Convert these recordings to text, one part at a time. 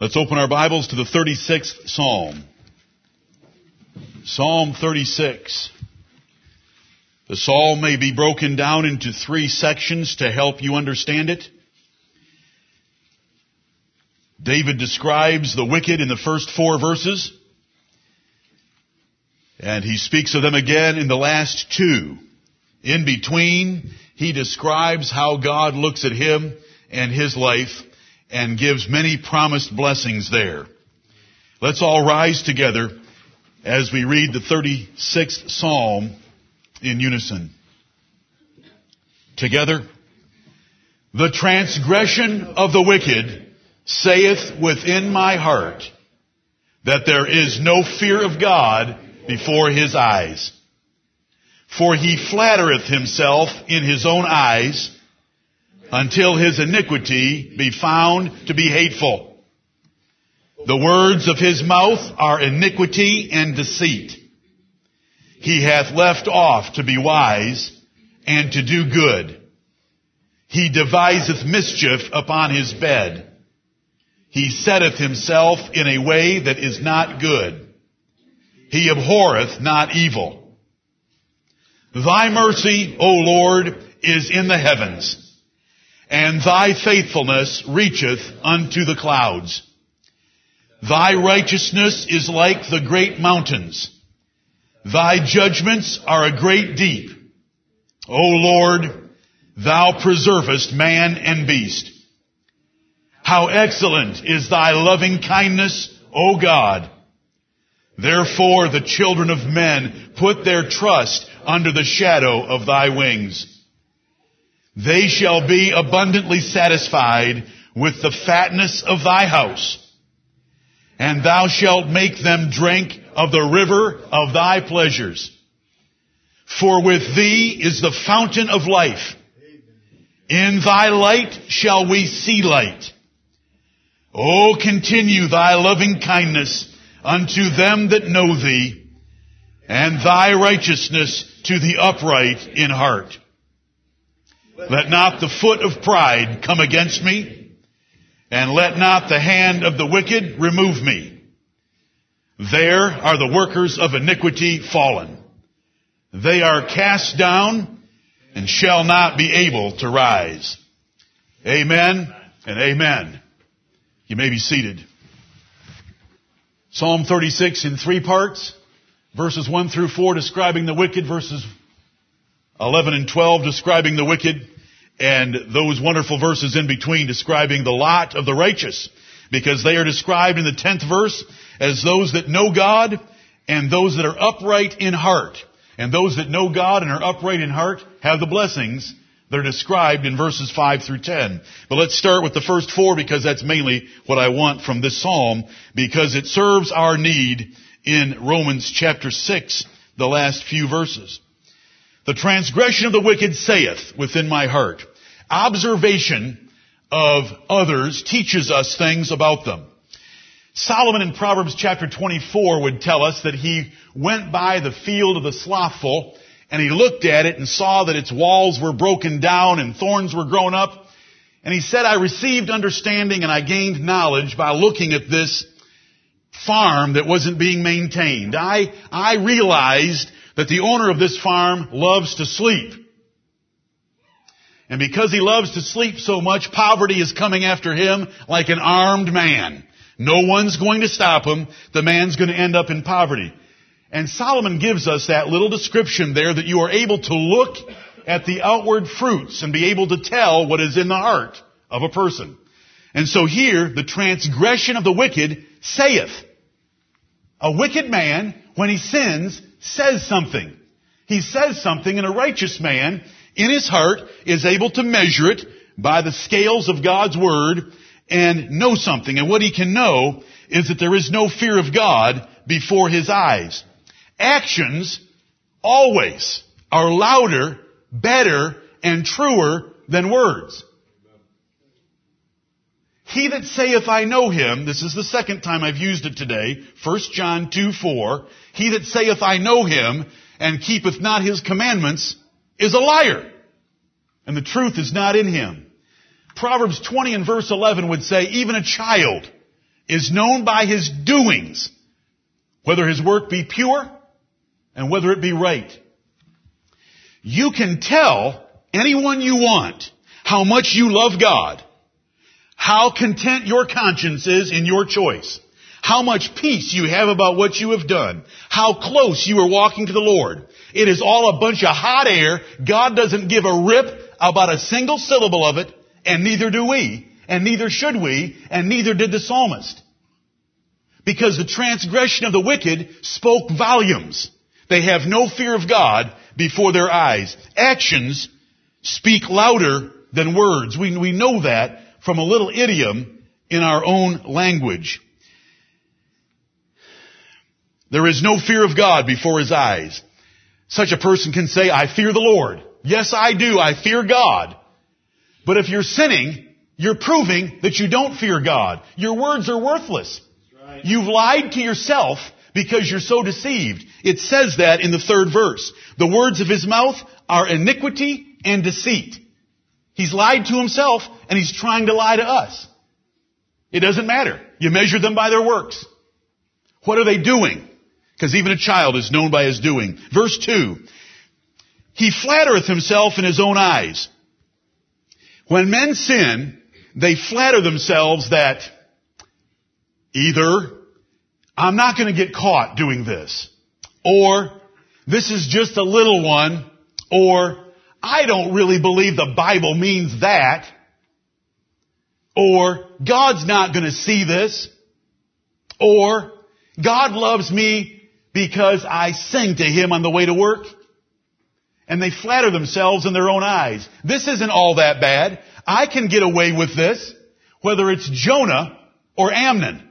Let's open our Bibles to the 36th Psalm. Psalm 36. The psalm may be broken down into three sections to help you understand it. David describes the wicked in the first four verses, and he speaks of them again in the last two. In between, he describes how God looks at him and his life and gives many promised blessings there. Let's all rise together as we read the 36th Psalm in unison. Together, the transgression of the wicked saith within my heart that there is no fear of God before his eyes. For he flattereth himself in his own eyes until his iniquity be found to be hateful. The words of his mouth are iniquity and deceit. He hath left off to be wise and to do good. He deviseth mischief upon his bed. He setteth himself in a way that is not good. He abhorreth not evil. Thy mercy, O Lord, is in the heavens, and thy faithfulness reacheth unto the clouds. Thy righteousness is like the great mountains. Thy judgments are a great deep. O Lord, thou preservest man and beast. How excellent is thy loving kindness, O God. Therefore the children of men put their trust under the shadow of thy wings. They shall be abundantly satisfied with the fatness of thy house, and thou shalt make them drink of the river of thy pleasures. For with thee is the fountain of life. In thy light shall we see light. O continue thy loving kindness unto them that know thee, and thy righteousness to the upright in heart. Let not the foot of pride come against me, and let not the hand of the wicked remove me. There are the workers of iniquity fallen. They are cast down and shall not be able to rise. Amen and amen. You may be seated. Psalm 36 in three parts. Verses 1 through 4 describing the wicked, verses 11 and 12 describing the wicked, and those wonderful verses in between describing the lot of the righteous, because they are described in the 10th verse as those that know God and those that are upright in heart. And those that know God and are upright in heart have the blessings that are described in verses 5 through 10. But let's start with the first four because that's mainly what I want from this psalm because it serves our need in Romans chapter 6, the last few verses. The transgression of the wicked saith within my heart. Observation of others teaches us things about them. Solomon in Proverbs chapter 24 would tell us that he went by the field of the slothful and he looked at it and saw that its walls were broken down and thorns were grown up. And he said, I received understanding and I gained knowledge by looking at this farm that wasn't being maintained. I, I realized that the owner of this farm loves to sleep. And because he loves to sleep so much, poverty is coming after him like an armed man. No one's going to stop him. The man's going to end up in poverty. And Solomon gives us that little description there that you are able to look at the outward fruits and be able to tell what is in the heart of a person. And so here, the transgression of the wicked saith. A wicked man, when he sins, says something. He says something and a righteous man in his heart is able to measure it by the scales of God's word and know something. And what he can know is that there is no fear of God before his eyes. Actions always are louder, better, and truer than words. He that saith I know him, this is the second time I've used it today, 1 John 2, 4, he that saith I know him and keepeth not his commandments is a liar. And the truth is not in him. Proverbs 20 and verse 11 would say, even a child is known by his doings, whether his work be pure and whether it be right. You can tell anyone you want how much you love God, how content your conscience is in your choice, how much peace you have about what you have done, how close you are walking to the Lord. It is all a bunch of hot air. God doesn't give a rip about a single syllable of it, and neither do we, and neither should we, and neither did the psalmist. Because the transgression of the wicked spoke volumes. They have no fear of God before their eyes. Actions speak louder than words. We, we know that from a little idiom in our own language. There is no fear of God before his eyes. Such a person can say, I fear the Lord. Yes, I do. I fear God. But if you're sinning, you're proving that you don't fear God. Your words are worthless. Right. You've lied to yourself because you're so deceived. It says that in the third verse. The words of his mouth are iniquity and deceit. He's lied to himself and he's trying to lie to us. It doesn't matter. You measure them by their works. What are they doing? Because even a child is known by his doing. Verse 2. He flattereth himself in his own eyes. When men sin, they flatter themselves that either I'm not going to get caught doing this, or this is just a little one, or I don't really believe the Bible means that, or God's not going to see this, or God loves me because I sing to Him on the way to work. And they flatter themselves in their own eyes. This isn't all that bad. I can get away with this, whether it's Jonah or Amnon.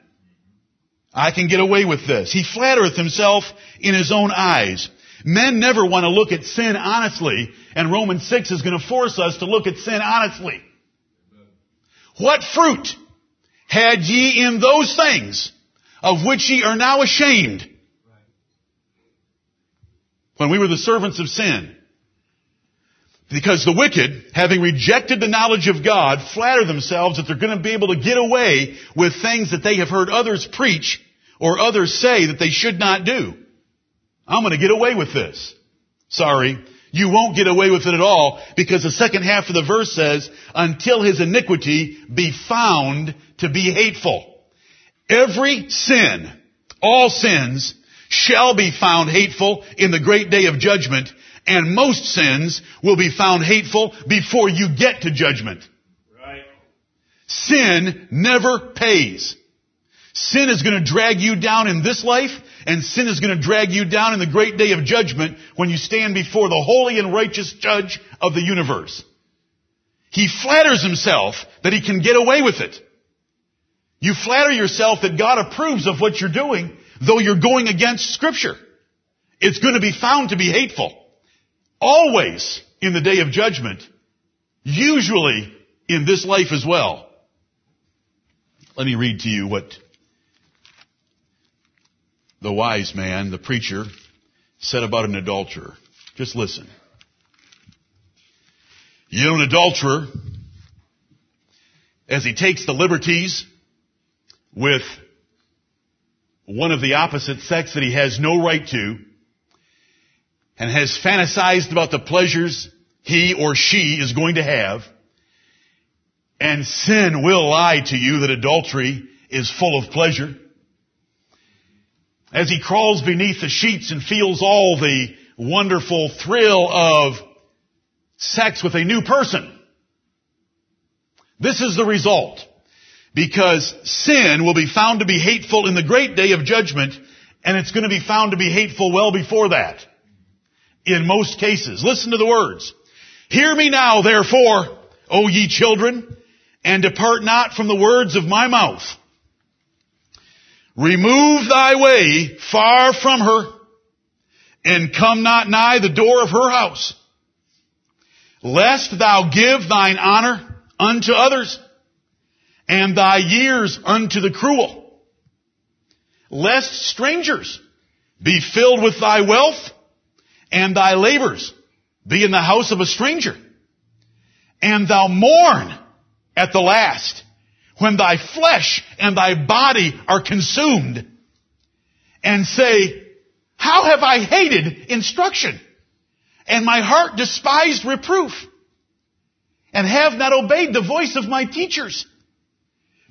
I can get away with this. He flattereth himself in his own eyes. Men never want to look at sin honestly, and Romans 6 is going to force us to look at sin honestly. What fruit had ye in those things of which ye are now ashamed? When we were the servants of sin. Because the wicked, having rejected the knowledge of God, flatter themselves that they're going to be able to get away with things that they have heard others preach or others say that they should not do. I'm going to get away with this. Sorry. You won't get away with it at all because the second half of the verse says, until his iniquity be found to be hateful. Every sin, all sins, shall be found hateful in the great day of judgment, and most sins will be found hateful before you get to judgment. Right. Sin never pays. Sin is going to drag you down in this life, and sin is going to drag you down in the great day of judgment when you stand before the holy and righteous judge of the universe. He flatters himself that he can get away with it. You flatter yourself that God approves of what you're doing, though you're going against scripture. It's going to be found to be hateful. Always in the day of judgment. Usually in this life as well. Let me read to you what the wise man, the preacher, said about an adulterer. Just listen. You know, an adulterer, as he takes the liberties with one of the opposite sex that he has no right to, and has fantasized about the pleasures he or she is going to have, and sin will lie to you that adultery is full of pleasure as he crawls beneath the sheets and feels all the wonderful thrill of sex with a new person. This is the result. Because sin will be found to be hateful in the great day of judgment, and it's going to be found to be hateful well before that. In most cases. Listen to the words. Hear me now, therefore, O ye children, and depart not from the words of my mouth. Remove thy way far from her, and come not nigh the door of her house, lest thou give thine honor unto others, and thy years unto the cruel, lest strangers be filled with thy wealth, and thy labors be in the house of a stranger, and thou mourn at the last when thy flesh and thy body are consumed and say, how have I hated instruction and my heart despised reproof and have not obeyed the voice of my teachers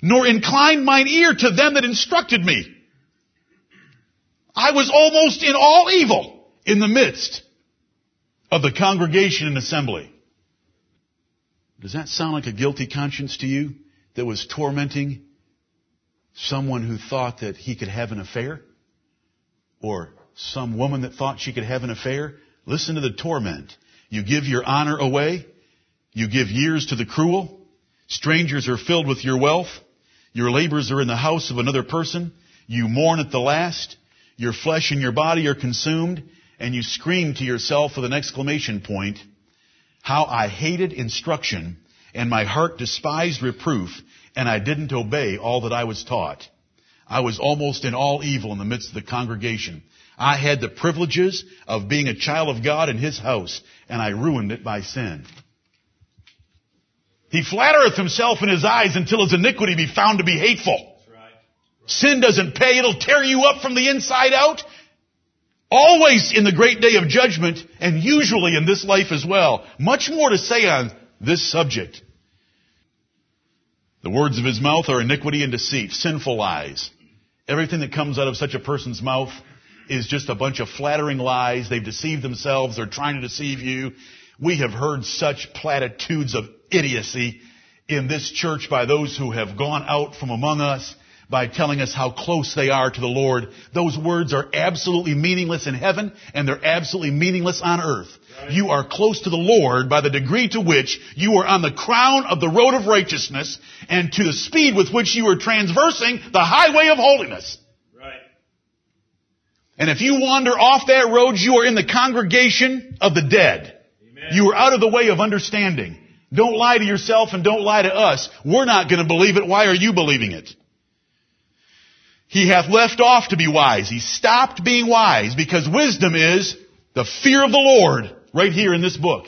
nor inclined mine ear to them that instructed me. I was almost in all evil in the midst of the congregation and assembly. Does that sound like a guilty conscience to you that was tormenting someone who thought that he could have an affair? Or some woman that thought she could have an affair? Listen to the torment. You give your honor away. You give years to the cruel. Strangers are filled with your wealth. Your labors are in the house of another person. You mourn at the last. Your flesh and your body are consumed. And you scream to yourself with an exclamation point, how I hated instruction and my heart despised reproof and I didn't obey all that I was taught. I was almost in all evil in the midst of the congregation. I had the privileges of being a child of God in His house and I ruined it by sin. He flattereth himself in his eyes until his iniquity be found to be hateful. Sin doesn't pay. It'll tear you up from the inside out. Always in the great day of judgment and usually in this life as well. Much more to say on this subject. The words of his mouth are iniquity and deceit, sinful lies. Everything that comes out of such a person's mouth is just a bunch of flattering lies. They've deceived themselves. They're trying to deceive you. We have heard such platitudes of idiocy in this church by those who have gone out from among us by telling us how close they are to the Lord. Those words are absolutely meaningless in heaven and they're absolutely meaningless on earth. You are close to the Lord by the degree to which you are on the crown of the road of righteousness and to the speed with which you are transversing the highway of holiness. Right. And if you wander off that road, you are in the congregation of the dead. Amen. You are out of the way of understanding. Don't lie to yourself and don't lie to us. We're not going to believe it. Why are you believing it? He hath left off to be wise. He stopped being wise because wisdom is the fear of the Lord right here in this book.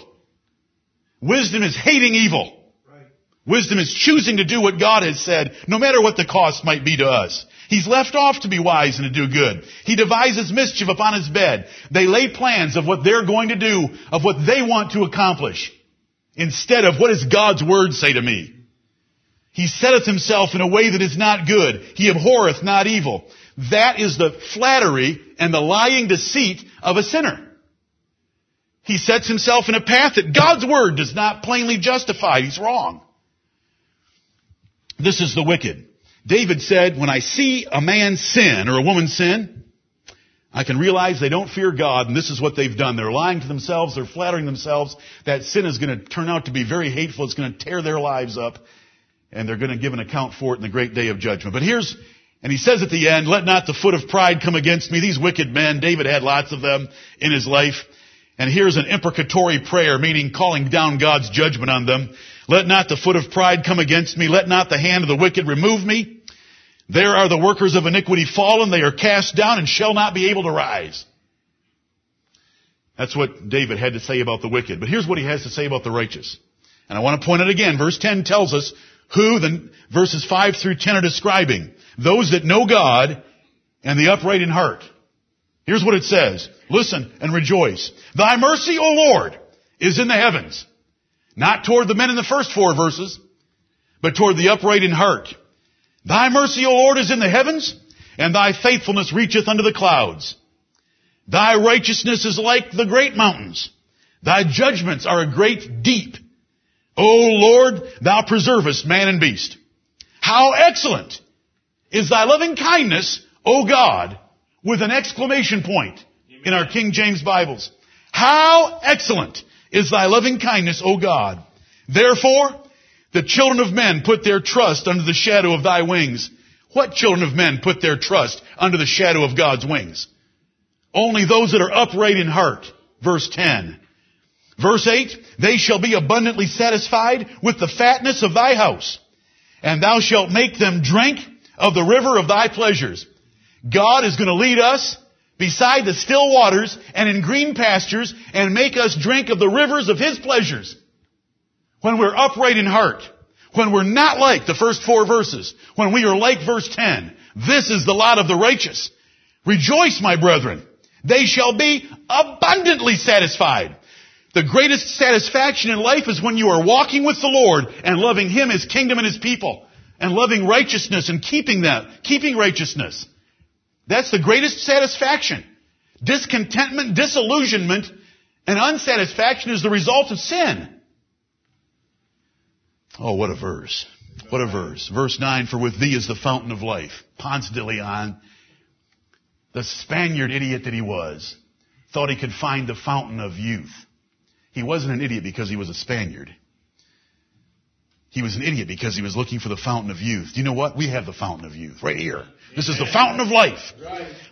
Wisdom is hating evil. Wisdom is choosing to do what God has said, no matter what the cost might be to us. He's left off to be wise and to do good. He devises mischief upon his bed. They lay plans of what they're going to do, of what they want to accomplish instead of what does God's word say to me? He setteth himself in a way that is not good. He abhorreth not evil. That is the flattery and the lying deceit of a sinner. He sets himself in a path that God's word does not plainly justify. He's wrong. This is the wicked. David said, when I see a man sin or a woman sin, I can realize they don't fear God, and this is what they've done. They're lying to themselves, they're flattering themselves. That sin is going to turn out to be very hateful. It's going to tear their lives up, and they're going to give an account for it in the great day of judgment. But here's, and he says at the end, let not the foot of pride come against me. These wicked men, David had lots of them in his life. And here's an imprecatory prayer, meaning calling down God's judgment on them. Let not the foot of pride come against me. Let not the hand of the wicked remove me. There are the workers of iniquity fallen. They are cast down and shall not be able to rise. That's what David had to say about the wicked. But here's what he has to say about the righteous. And I want to point it again. Verse 10 tells us who the verses 5 through 10 are describing. Those that know God and the upright in heart. Here's what it says. Listen and rejoice. Thy mercy, O Lord, is in the heavens. Not toward the men in the first four verses, but toward the upright in heart. Thy mercy, O Lord, is in the heavens, and thy faithfulness reacheth unto the clouds. Thy righteousness is like the great mountains. Thy judgments are a great deep. O Lord, thou preservest man and beast. How excellent is thy loving kindness, O God, with an exclamation point in our King James Bibles. How excellent is thy loving kindness, O God. Therefore, the children of men put their trust under the shadow of thy wings. What children of men put their trust under the shadow of God's wings? Only those that are upright in heart. Verse 10. Verse 8, they shall be abundantly satisfied with the fatness of thy house, and thou shalt make them drink of the river of thy pleasures. God is going to lead us beside the still waters and in green pastures and make us drink of the rivers of his pleasures when we're upright in heart, When we're not like the first four verses, when we are like verse 10, this is the lot of the righteous. Rejoice, my brethren. They shall be abundantly satisfied. The greatest satisfaction in life is when you are walking with the Lord and loving Him, His kingdom and His people, and loving righteousness and keeping that, keeping righteousness. That's the greatest satisfaction. Discontentment, disillusionment, and unsatisfaction is the result of sin. Oh, what a verse. What a verse. Verse 9, for with thee is the fountain of life. Ponce de Leon, the Spaniard idiot that he was, thought he could find the fountain of youth. He wasn't an idiot because he was a Spaniard. He was an idiot because he was looking for the fountain of youth. Do you know what? We have the fountain of youth right here. This is the fountain of life.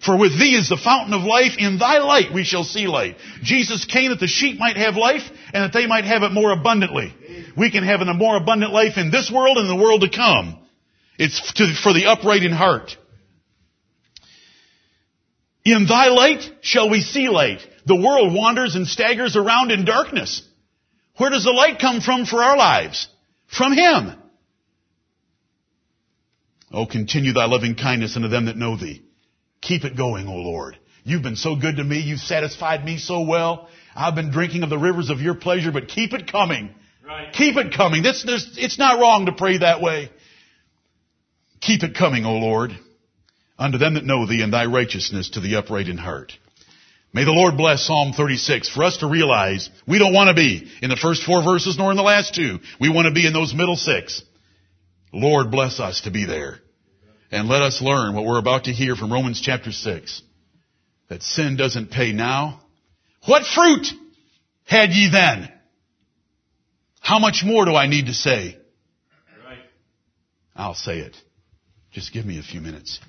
For with thee is the fountain of life. In thy light we shall see light. Jesus came that the sheep might have life and that they might have it more abundantly. We can have a more abundant life in this world and the world to come. It's to, for the upright in heart. In thy light shall we see light. The world wanders and staggers around in darkness. Where does the light come from for our lives? From Him. Oh, continue thy loving kindness unto them that know thee. Keep it going, O Lord. You've been so good to me. You've satisfied me so well. I've been drinking of the rivers of your pleasure, but keep it coming. Right. Keep it coming. This, this, it's not wrong to pray that way. Keep it coming, O Lord, unto them that know thee and thy righteousness to the upright in heart. May the Lord bless Psalm 36 for us to realize we don't want to be in the first four verses nor in the last two. We want to be in those middle six. Lord bless us to be there. And let us learn what we're about to hear from Romans chapter 6. That sin doesn't pay now. What fruit had ye then? How much more do I need to say? I'll say it. Just give me a few minutes.